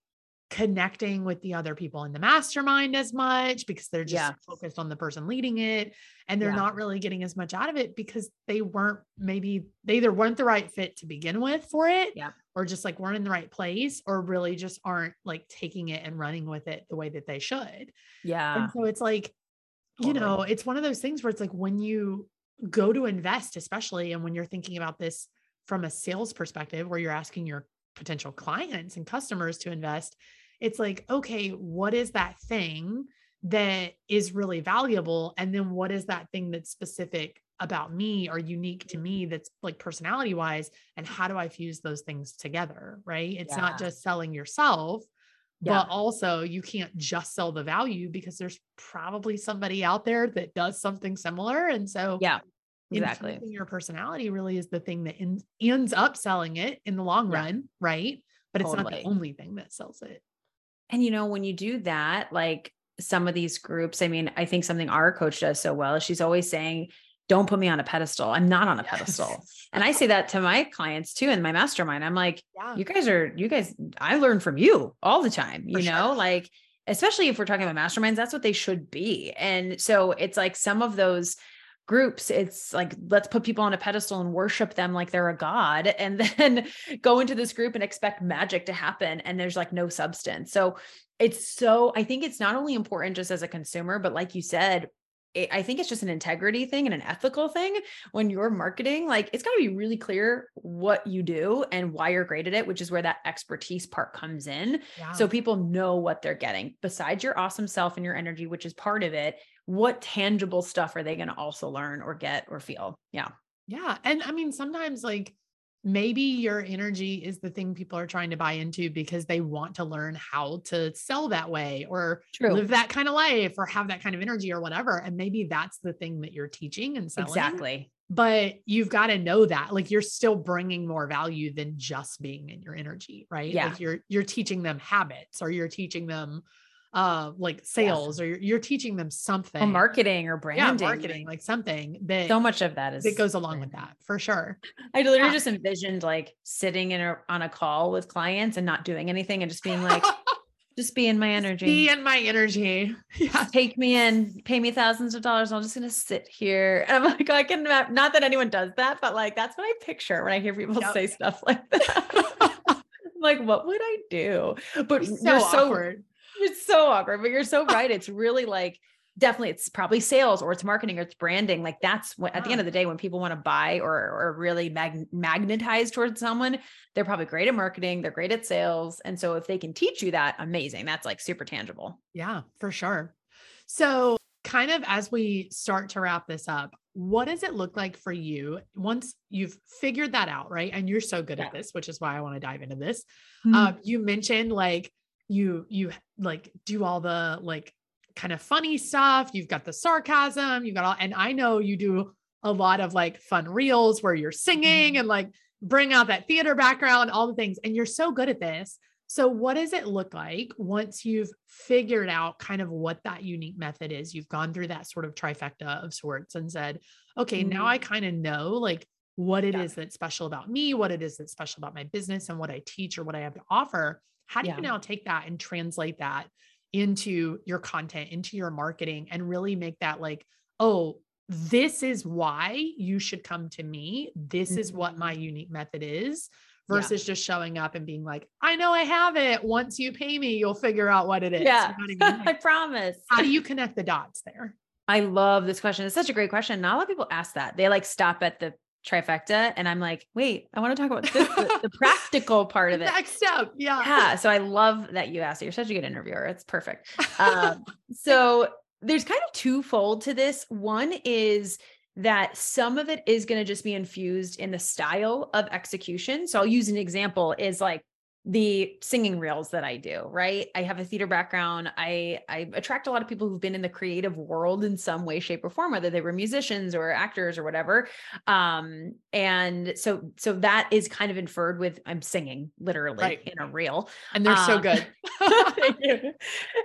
connecting with the other people in the mastermind as much because they're just focused on the person leading it and they're Yeah. not really getting as much out of it because they weren't maybe they either weren't the right fit to begin with for it Yeah. or just like weren't in the right place or really just aren't like taking it and running with it the way that they should. Yeah. And so it's like, you Totally. know, it's one of those things where it's like when you go to invest, especially, and when you're thinking about this from a sales perspective, where you're asking your potential clients and customers to invest, it's like, okay, what is that thing that is really valuable? And then what is that thing that's specific about me or unique to me that's like personality wise? And how do I fuse those things together? Right. It's not just selling yourself, Yeah. but also you can't just sell the value because there's probably somebody out there that does something similar. And so Yeah. Exactly. your personality really is the thing that ends, ends up selling it in the long Yeah. run. Right. But it's not the only thing that sells it. And you know, when you do that, like some of these groups, I mean, I think something our coach does so well is she's always saying, don't put me on a pedestal. I'm not on a pedestal. And I say that to my clients too in my mastermind. I'm like, Yeah. you guys are, you guys, I learn from you all the time, you For know, sure. like, especially if we're talking about masterminds, that's what they should be. And so it's like some of those groups, it's like, let's put people on a pedestal and worship them like they're a god, and then go into this group and expect magic to happen. And there's like no substance. So it's so, I think it's not only important just as a consumer, but like you said, it, I think it's just an integrity thing and an ethical thing when you're marketing. Like it's got to be really clear what you do and why you're great at it, which is where that expertise part comes in. So people know what they're getting. Besides your awesome self and your energy, which is part of it, what tangible stuff are they going to also learn or get or feel? Yeah. Yeah. And I mean, sometimes like maybe your energy is the thing people are trying to buy into because they want to learn how to sell that way or True. live that kind of life or have that kind of energy or whatever. And maybe that's the thing that you're teaching and selling. Exactly. But you've got to know that like you're still bringing more value than just being in your energy, right? Yeah. Like you're you're teaching them habits or you're teaching them uh like sales or you're, you're teaching them something. Well, marketing or branding, yeah, marketing, like something that So much of that is that goes along with that for sure. I literally Yeah. just envisioned like sitting in a on a call with clients and not doing anything and just being like, just be in my energy. Be in my energy. Yeah. Take me in, pay me thousands of dollars. I'm just gonna sit here. And I'm like, I can not that anyone does that, but like that's what I picture when I hear people Yep. say stuff like that. Like, what would I do? But so you're so awkward. It's so awkward, but you're so right. It's really like definitely it's probably sales or it's marketing or it's branding. Like that's what at the end of the day, when people want to buy or or really mag- magnetize towards someone, they're probably great at marketing, they're great at sales. And so if they can teach you that, amazing. That's like super tangible. Yeah, for sure. So, kind of as we start to wrap this up, what does it look like for you once you've figured that out, right? And you're so good at this, which is why I want to dive into this. Mhm. Um, you mentioned like you you like do all the like kind of funny stuff. You've got the sarcasm. You've got all, and I know you do a lot of like fun reels where you're singing and like bring out that theater background, all the things, and you're so good at this. So, what does it look like once you've figured out kind of what that unique method is? You've gone through that sort of trifecta of sorts and said, okay, now Mhm. I kind of know like what it Yeah. is that's special about me, what it is that's special about my business, and what I teach or what I have to offer. How do Yeah. you now take that and translate that into your content, into your marketing, and really make that like, oh, this is why you should come to me. This is what my mm-hmm. unique method is Yeah. versus just showing up and being like, I know I have it. Once you pay me, you'll figure out what it is. You Yeah. know I mean? I promise. how do you connect the dots there? I love this question. It's such a great question. Not a lot of people ask that. They like stop at the trifecta and I'm like, wait, I want to talk about this, the, the practical part of it. Next step. Yeah. Yeah. So I love that you asked it. You're such a good interviewer. It's perfect. Um, so there's kind of twofold to this. One is that some of it is going to just be infused in the style of execution. So I'll use an example is like the singing reels that I do, right? I have a theater background. I I attract a lot of people who've been in the creative world in some way shape or form whether they were musicians or actors or whatever. Um and so so that is kind of inferred with I'm singing literally right. in a reel. And they're um, so good. thank you.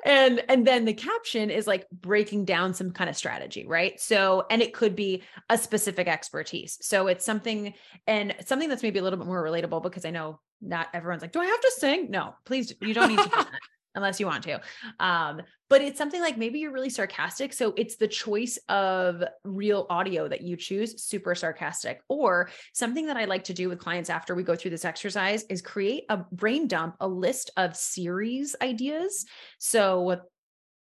and and then the caption is like breaking down some kind of strategy, right? So and it could be a specific expertise. So it's something and something that's maybe a little bit more relatable because I know not everyone's like, do I have to sing? No, please, you don't need to unless you want to. Um, but it's something like maybe you're really sarcastic. So it's the choice of reel audio that you choose, super sarcastic. Or something that I like to do with clients after we go through this exercise is create a brain dump, a list of series ideas. So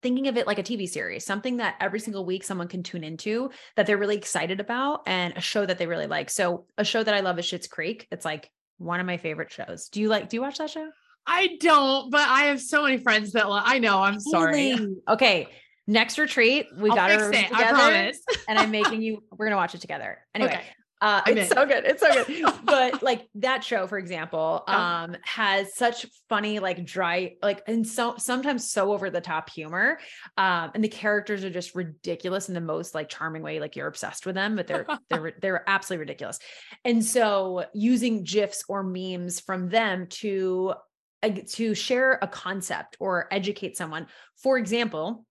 thinking of it like a TV series, something that every single week someone can tune into that they're really excited about and a show that they really like. So a show that I love is Schitt's Creek. It's like one of my favorite shows. Do you like, do you watch that show? I don't, but I have so many friends that I know. I'm sorry. Okay. Next retreat, we got to together. I promise. and I'm making you, we're going to watch it together. Anyway, okay. Uh, it's so good. It's so good. but like that show, for example, um, has such funny, like dry, like, and so sometimes so over the top humor. Um, and the characters are just ridiculous in the most like charming way. Like you're obsessed with them, but they're, they're, they're absolutely ridiculous. And so using GIFs or memes from them to, to share a concept or educate someone. For example,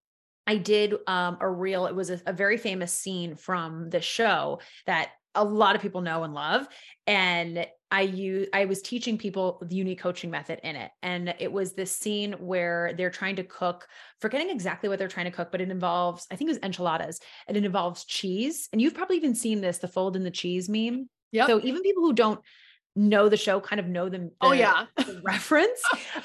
I did um, a reel. It was a, a, very famous scene from the show that a lot of people know and love and i use i was teaching people the unique coaching method in it and it was this scene where they're trying to cook forgetting exactly what they're trying to cook but it involves i think it was enchiladas and it involves cheese and you've probably even seen this the fold in the cheese meme. Yeah so even people who don't know the show kind of know them oh yeah. reference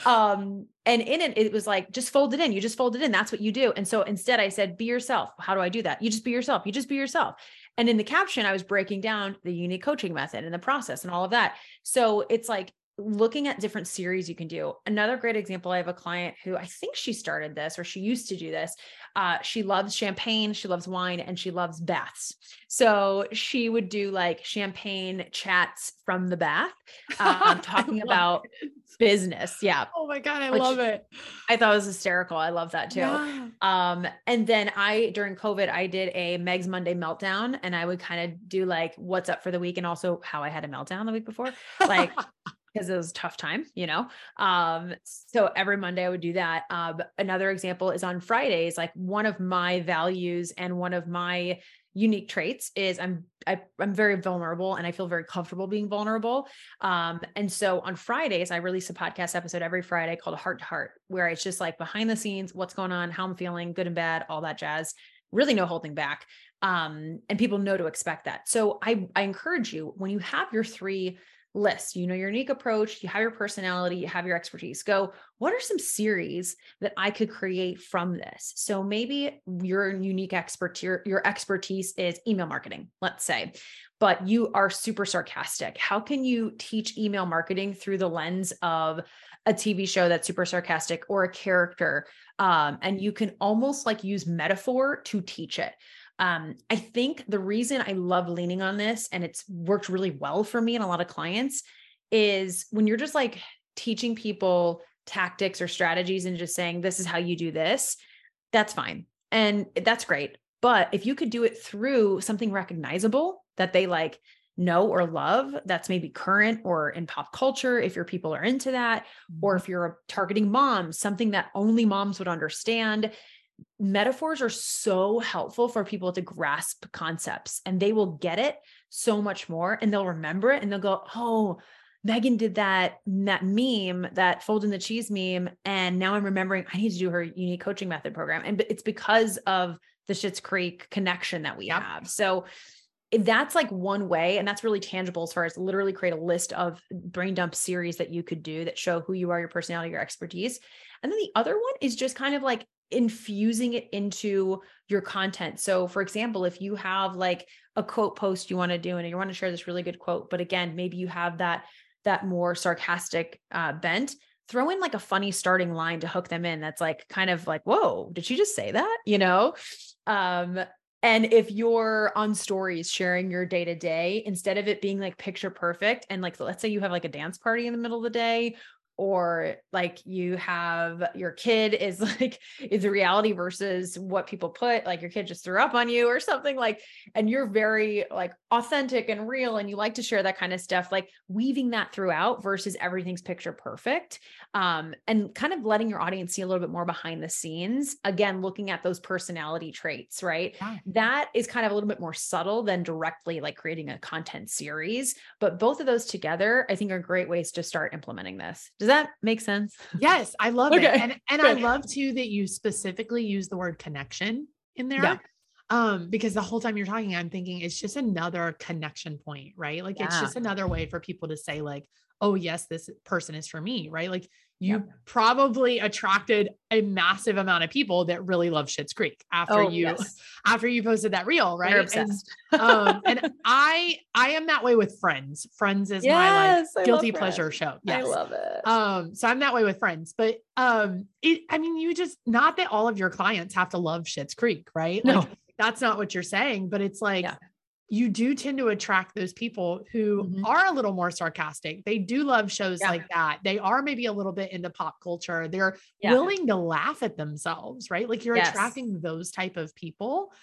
um and in it it was like just fold it in you just fold it in that's what you do. And so instead i said be yourself how do i do that? You just be yourself you just be yourself and in the caption, I was breaking down the unique coaching method and the process and all of that. So it's like looking at different series you can do. Another great example I have a client who I think she started this or she used to do this. Uh, she loves champagne, she loves wine, and she loves baths. So she would do like champagne chats from the bath, um, talking about it. business. Yeah. Oh my God, I love it. I thought it was hysterical. I love that too. Yeah. Um, and then I, during COVID, I did a Meg's Monday meltdown and I would kind of do like what's up for the week and also how I had a meltdown the week before. Like, because it was a tough time, you know. Um, so every Monday I would do that. Um, another example is on Fridays, like one of my values and one of my unique traits is I'm I, i am very vulnerable and I feel very comfortable being vulnerable. Um, and so on Fridays, I release a podcast episode every Friday called Heart to Heart, where it's just like behind the scenes, what's going on, how I'm feeling, good and bad, all that jazz. Really no holding back. Um, and people know to expect that. So I I encourage you when you have your three list. You know your unique approach, you have your personality, you have your expertise. Go, what are some series that I could create from this? So maybe your unique expertise, your, your expertise is email marketing, let's say, but you are super sarcastic. How can you teach email marketing through the lens of a TV show that's super sarcastic or a character? Um, and you can almost like use metaphor to teach it. Um, I think the reason I love leaning on this and it's worked really well for me and a lot of clients is when you're just like teaching people tactics or strategies and just saying, this is how you do this, that's fine. And that's great. But if you could do it through something recognizable that they like know or love, that's maybe current or in pop culture, if your people are into that, or mm-hmm. if you're targeting moms, something that only moms would understand, metaphors are so helpful for people to grasp concepts and they will get it so much more and they'll remember it and they'll go, Oh, Megan did that, that meme, that fold in the cheese meme. And now I'm remembering I need to do her unique coaching method program. And it's because of the Schitt's Creek connection that we yep. have. So that's like one way and that's really tangible as far as literally create a list of brain dump series that you could do that show who you are your personality your expertise and then the other one is just kind of like infusing it into your content. So, for example, if you have like a quote post you want to do and you want to share this really good quote, but again, maybe you have that that more sarcastic uh, bent, throw in like a funny starting line to hook them in. That's like kind of like, whoa, did she just say that? You know. Um, and if you're on stories sharing your day to day, instead of it being like picture perfect, and like let's say you have like a dance party in the middle of the day or like you have your kid is like is a reality versus what people put like your kid just threw up on you or something like and you're very like authentic and real and you like to share that kind of stuff like weaving that throughout versus everything's picture perfect um and kind of letting your audience see a little bit more behind the scenes again looking at those personality traits right yeah. that is kind of a little bit more subtle than directly like creating a content series but both of those together i think are great ways to start implementing this does that make sense? Yes, I love okay. it. And and I love too that you specifically use the word connection in there. Yeah. Um, because the whole time you're talking, I'm thinking it's just another connection point, right? Like yeah. it's just another way for people to say, like, oh yes, this person is for me, right? Like you yep. probably attracted a massive amount of people that really love Schitt's Creek after oh, you yes. after you posted that reel, right? And, um, and I I am that way with Friends. Friends is yes, my like guilty pleasure show. Yes. I love it. Um, so I'm that way with Friends, but um, it I mean, you just not that all of your clients have to love Schitt's Creek, right? Like, no. that's not what you're saying, but it's like. Yeah you do tend to attract those people who mm-hmm. are a little more sarcastic. They do love shows yeah. like that. They are maybe a little bit into pop culture. They're yeah. willing to laugh at themselves, right? Like you're yes. attracting those type of people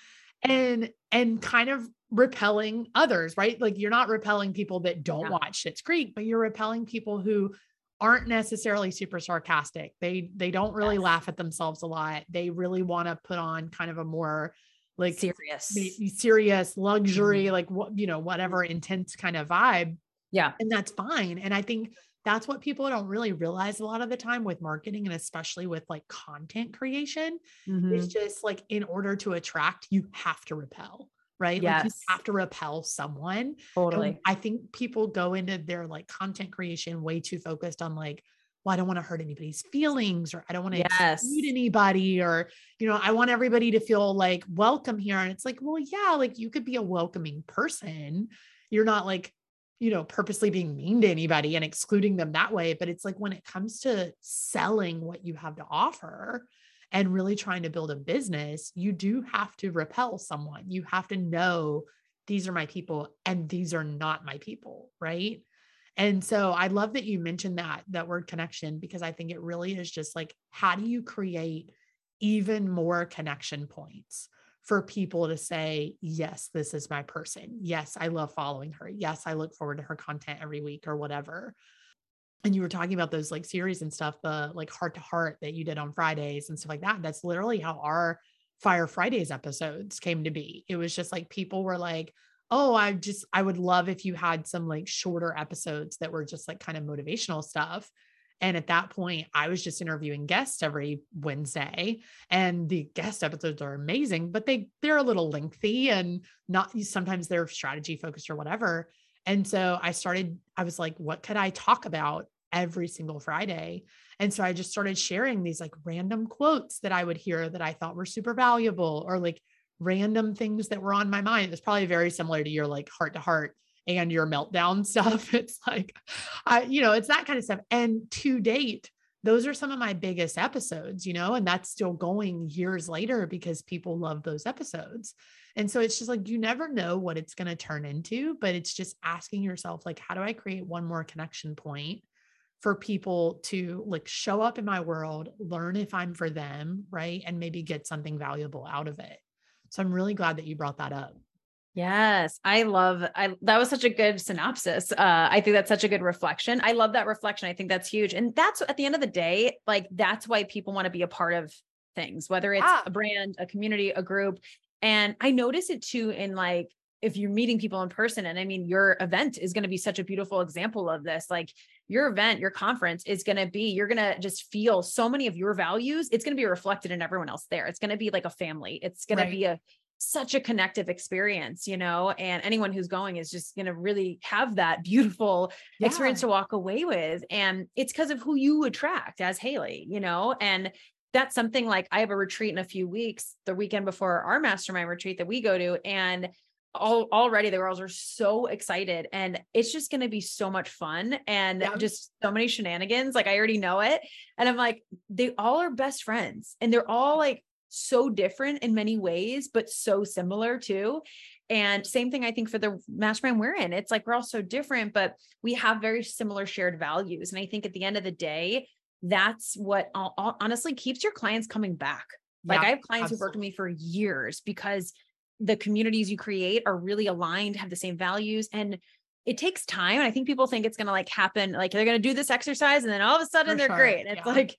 and and kind of repelling others, right? Like you're not repelling people that don't yeah. watch Schitt's Creek, but you're repelling people who aren't necessarily super sarcastic. They they don't really yes. laugh at themselves a lot. They really want to put on kind of a more like serious, serious luxury, mm-hmm. like what, you know, whatever intense kind of vibe. Yeah. And that's fine. And I think that's what people don't really realize a lot of the time with marketing and especially with like content creation mm-hmm. is just like in order to attract, you have to repel right? Yes. Like you have to repel someone. Totally. And I think people go into their like content creation way too focused on like, well, I don't want to hurt anybody's feelings or I don't want to yes. exclude anybody or, you know, I want everybody to feel like welcome here. And it's like, well, yeah, like you could be a welcoming person. You're not like, you know, purposely being mean to anybody and excluding them that way. But it's like when it comes to selling what you have to offer and really trying to build a business, you do have to repel someone. You have to know these are my people and these are not my people. Right. And so I love that you mentioned that that word connection because I think it really is just like how do you create even more connection points for people to say, yes, this is my person. Yes, I love following her. Yes, I look forward to her content every week or whatever. And you were talking about those like series and stuff, the like heart to heart that you did on Fridays and stuff like that. That's literally how our Fire Fridays episodes came to be. It was just like people were like, oh, I just, I would love if you had some like shorter episodes that were just like kind of motivational stuff. And at that point, I was just interviewing guests every Wednesday, and the guest episodes are amazing, but they they're a little lengthy and not sometimes they're strategy focused or whatever. And so I started, I was like, what could I talk about every single Friday? And so I just started sharing these like random quotes that I would hear that I thought were super valuable or like random things that were on my mind. It's probably very similar to your like heart to heart and your meltdown stuff. It's like, I, you know, it's that kind of stuff. And to date, those are some of my biggest episodes, you know, and that's still going years later because people love those episodes. And so it's just like, you never know what it's going to turn into, but it's just asking yourself, like, how do I create one more connection point for people to like show up in my world, learn if I'm for them, right? And maybe get something valuable out of it. So I'm really glad that you brought that up. Yes, I love I that was such a good synopsis. Uh I think that's such a good reflection. I love that reflection. I think that's huge. And that's at the end of the day, like that's why people want to be a part of things, whether it's ah. a brand, a community, a group. And I notice it too in like if you're meeting people in person and I mean your event is going to be such a beautiful example of this. Like your event, your conference is going to be, you're going to just feel so many of your values. It's going to be reflected in everyone else there. It's going to be like a family. It's going right. to be a such a connective experience, you know, and anyone who's going is just going to really have that beautiful yeah. experience to walk away with. And it's because of who you attract as Hayley, you know, and that's something like I have a retreat in a few weeks, the weekend before our mastermind retreat that we go to. And all, already the girls are so excited and it's just going to be so much fun and yeah. just so many shenanigans like i already know it and i'm like they all are best friends and they're all like so different in many ways, but so similar too. And same thing, I think, for the mastermind we're in. It's like we're all so different, but we have very similar shared values. And I think at the end of the day, that's what honestly keeps your clients coming back. Like yeah, I have clients absolutely. who've worked with me for years because the communities you create are really aligned, have the same values. And it takes time. And I think people think it's going to like happen, like they're going to do this exercise and then all of a sudden for they're sure. great. And it's yeah. like,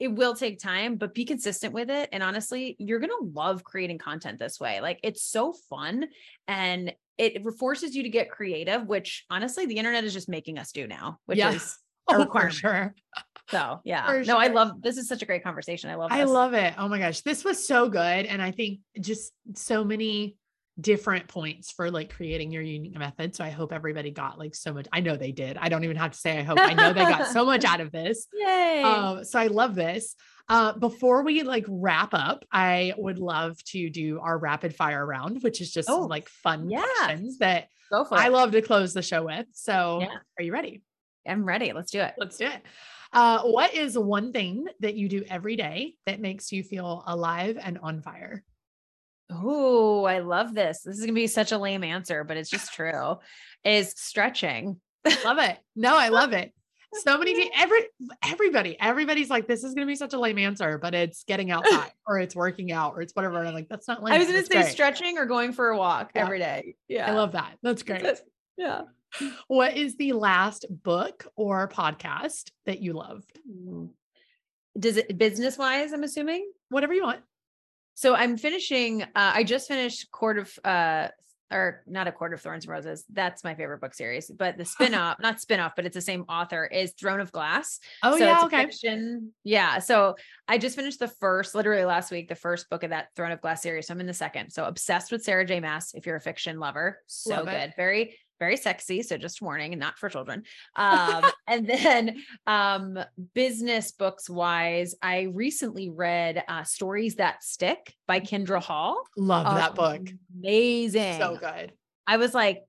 it will take time, but be consistent with it. And honestly, you're going to love creating content this way. Like it's so fun and it forces you to get creative, which honestly, the internet is just making us do now, which yeah. is oh, requirement. sure. So yeah, for no. I love this is such a great conversation. I love this. I love it. Oh my gosh. This was so good. And I think just so many different points for like creating your unique method. So I hope everybody got like so much. I know they did. I don't even have to say I hope. I know they got so much out of this. Yay. Um, so I love this. Uh, before we like wrap up, I would love to do our rapid fire round, which is just oh, like fun yeah. questions that I love to close the show with. So yeah. are you ready? I'm ready. Let's do it. Let's do it. Uh, what is one thing that you do every day that makes you feel alive and on fire? Oh, I love this. This is going to be such a lame answer, but it's just true. Is stretching. love it. No, I love it. So many every everybody, everybody's like, this is gonna be such a lame answer, but it's getting outside or it's working out or it's whatever. And I'm like, that's not lame. I was gonna say great. stretching or going for a walk yeah. every day. Yeah. I love that. That's great. yeah. What is the last book or podcast that you loved? Does it business wise, I'm assuming? Whatever you want. So I'm finishing, uh, I just finished Court of, uh, or not a Court of Thorns and Roses. That's my favorite book series, but the spin off, not spin off, but it's the same author is Throne of Glass. Oh so yeah. okay. Fiction. Yeah. So I just finished the first, literally last week, the first book of that Throne of Glass series. So I'm in the second. So obsessed with Sarah J Maas If you're a fiction lover, so Love good. It. Very, very sexy. So just warning, not for children. Um, and then um, business books wise, I recently read uh, Stories That Stick by Kindra Hall. Love uh, that book. Amazing. So good. I was like,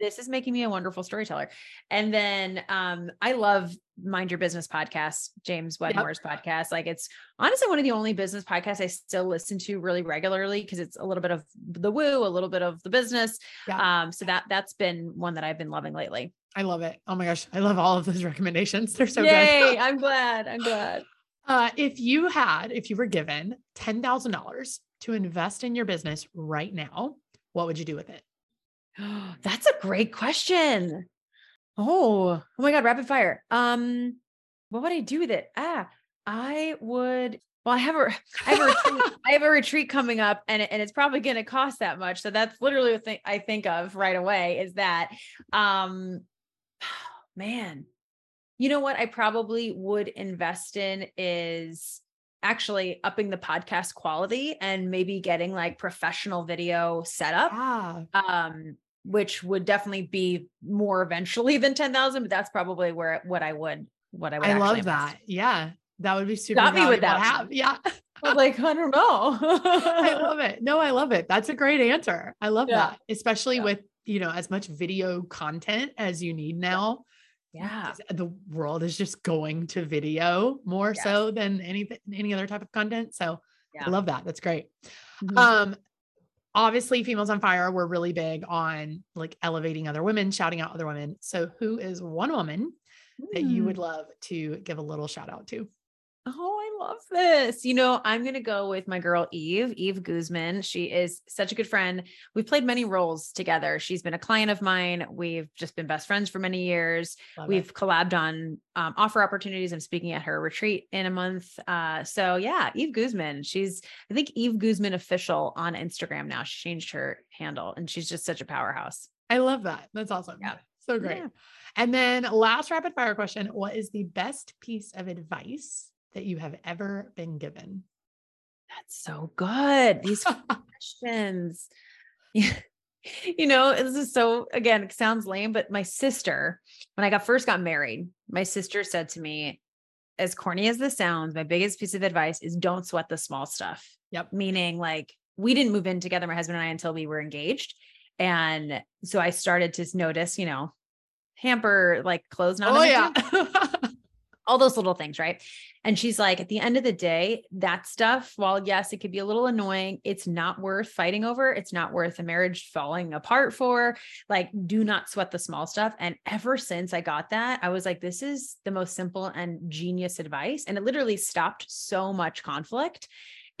this is making me a wonderful storyteller. And then um, I love Mind Your Business podcast, James Wedmore's yep. podcast. Like it's honestly one of the only business podcasts I still listen to really regularly because it's a little bit of the woo, a little bit of the business. Yep. Um, so that that's been one that I've been loving lately. I love it. Oh my gosh, I love all of those recommendations. They're so Yay, good. I'm glad. I'm glad. Uh, if you had, if you were given ten thousand dollars to invest in your business right now, what would you do with it? That's a great question. Oh, oh my God, rapid fire. Um, what would I do with it? Ah, I would. Well, I have a, I have a, retreat, I have a retreat coming up, and and it's probably going to cost that much. So that's literally the thing I think of right away is that, um, man, you know what? I probably would invest in is actually upping the podcast quality and maybe getting like professional video setup. Ah. Um, which would definitely be more eventually than 10,000, but that's probably where what I would what I would I love that. Yeah. That would be super Got me with that. Have. Yeah. I like, I don't know. I love it. No, I love it. That's a great answer. I love yeah. that, especially yeah. with, you know, as much video content as you need now. Yeah. The world is just going to video more yes. so than any any other type of content. So yeah. I love that. That's great. Mm-hmm. Um, obviously females on fire we're really big on like elevating other women shouting out other women so who is one woman that you would mm. love to give a little shout out to Oh, I love this. You know, I'm going to go with my girl, Eve, Eve Guzman. She is such a good friend. We've played many roles together. She's been a client of mine. We've just been best friends for many years. Love We've it. collabed on um, offer opportunities. I'm speaking at her retreat in a month. Uh, so yeah, Eve Guzman. She's, I think Eve Guzman official on Instagram now. She changed her handle and she's just such a powerhouse. I love that. That's awesome. Yeah. So great. Yeah. And then last rapid fire question. What is the best piece of advice that you have ever been given? That's so good. These questions. you know, this is so again, it sounds lame, but my sister, when I got first got married, my sister said to me, as corny as this sounds, my biggest piece of advice is don't sweat the small stuff. Yep. Meaning like we didn't move in together, my husband and I, until we were engaged. And so I started to notice, you know, hamper like clothes not. Oh yeah. all those little things, right? And she's like, at the end of the day, that stuff, while yes, it could be a little annoying, it's not worth fighting over. It's not worth a marriage falling apart for. Like, do not sweat the small stuff. And ever since I got that, I was like, this is the most simple and genius advice. And it literally stopped so much conflict.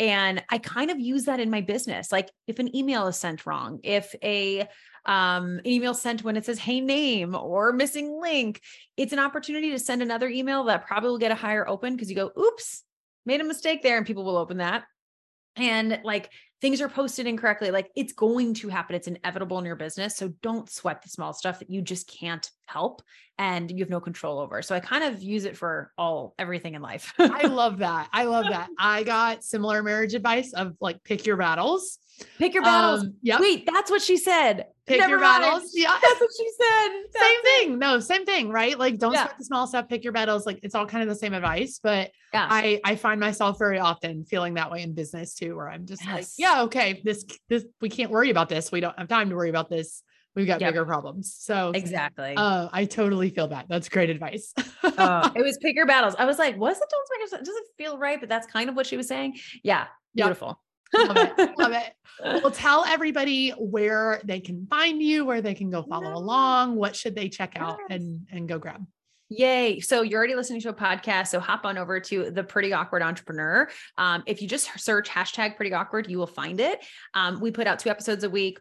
And I kind of use that in my business. Like if an email is sent wrong, if a um, email sent when it says, Hey, name or missing link, it's an opportunity to send another email that probably will get a higher open because you go, Oops, made a mistake there. And people will open that. And like things are posted incorrectly. Like it's going to happen. It's inevitable in your business. So don't sweat the small stuff that you just can't help and you have no control over. So I kind of use it for all everything in life. I love that. I love that. I got similar marriage advice of like pick your battles. Pick your battles. Um, yeah. Wait, that's what she said. Pick Never your mind. battles. Yeah. That's what she said. That's same it. thing. No, same thing, right? Like don't yeah. sweat the small stuff, pick your battles. Like it's all kind of the same advice, but yeah. I I find myself very often feeling that way in business too, where I'm just yes. like, yeah, okay, this this we can't worry about this. We don't have time to worry about this we've got yep. bigger problems. So exactly. Uh, I totally feel that. That's great advice. uh, it was pick your battles. I was like, what's it don't doesn't feel right, but that's kind of what she was saying. Yeah. Beautiful. Love it. Love it. Well, tell everybody where they can find you, where they can go follow along. What should they check out and, and go grab? Yay. So you're already listening to a podcast. So hop on over to the pretty awkward entrepreneur. Um, if you just search hashtag pretty awkward, you will find it. Um, we put out two episodes a week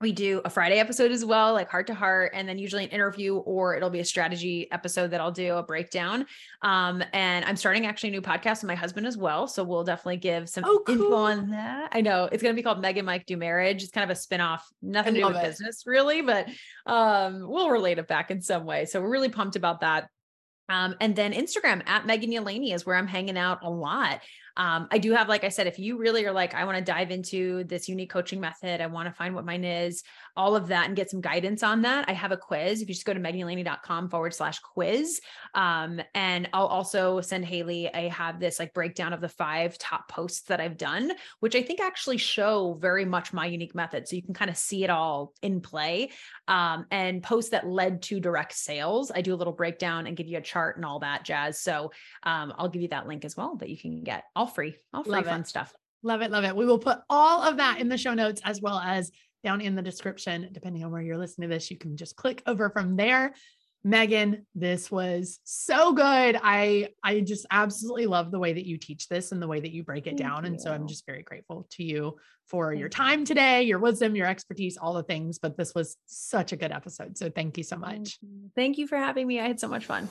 we do a Friday episode as well, like heart to heart, and then usually an interview or it'll be a strategy episode that I'll do a breakdown. Um, and I'm starting actually a new podcast with my husband as well. So we'll definitely give some oh, cool. info on that. I know it's going to be called Meg and Mike Do Marriage. It's kind of a spinoff, nothing to do with it. business really, but um, we'll relate it back in some way. So we're really pumped about that. Um, and then Instagram at Megan Yelaney is where I'm hanging out a lot. Um, I do have, like I said, if you really are like, I want to dive into this unique coaching method, I want to find what mine is, all of that, and get some guidance on that. I have a quiz. If you just go to meganyelaney.com forward slash quiz. Um, and I'll also send Hayley, I have this like breakdown of the five top posts that I've done, which I think actually show very much my unique method. So you can kind of see it all in play. Um, and posts that led to direct sales. I do a little breakdown and give you a chart and all that jazz. So um, I'll give you that link as well that you can get all free, all free love fun it. stuff. Love it. Love it. We will put all of that in the show notes as well as down in the description. Depending on where you're listening to this, you can just click over from there. Megan, this was so good. I I just absolutely love the way that you teach this and the way that you break it Thank down. You. And so I'm just very grateful to you for your time today, your wisdom, your expertise, all the things. But this was such a good episode. So thank you so much. Thank you for having me. I had so much fun.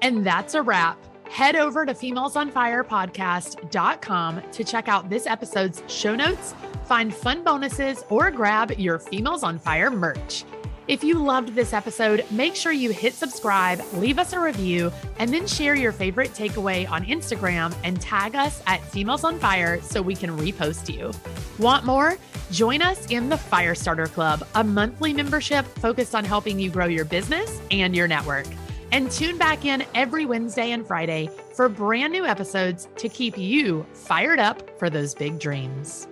And that's a wrap. Head over to femalesonfirepodcast.com to check out this episode's show notes, find fun bonuses, or grab your Females on Fire merch. If you loved this episode, make sure you hit subscribe, leave us a review, and then share your favorite takeaway on Instagram and tag us at Females on Fire so we can repost you. Want more? Join us in the Firestarter Club, a monthly membership focused on helping you grow your business and your network. And tune back in every Wednesday and Friday for brand new episodes to keep you fired up for those big dreams.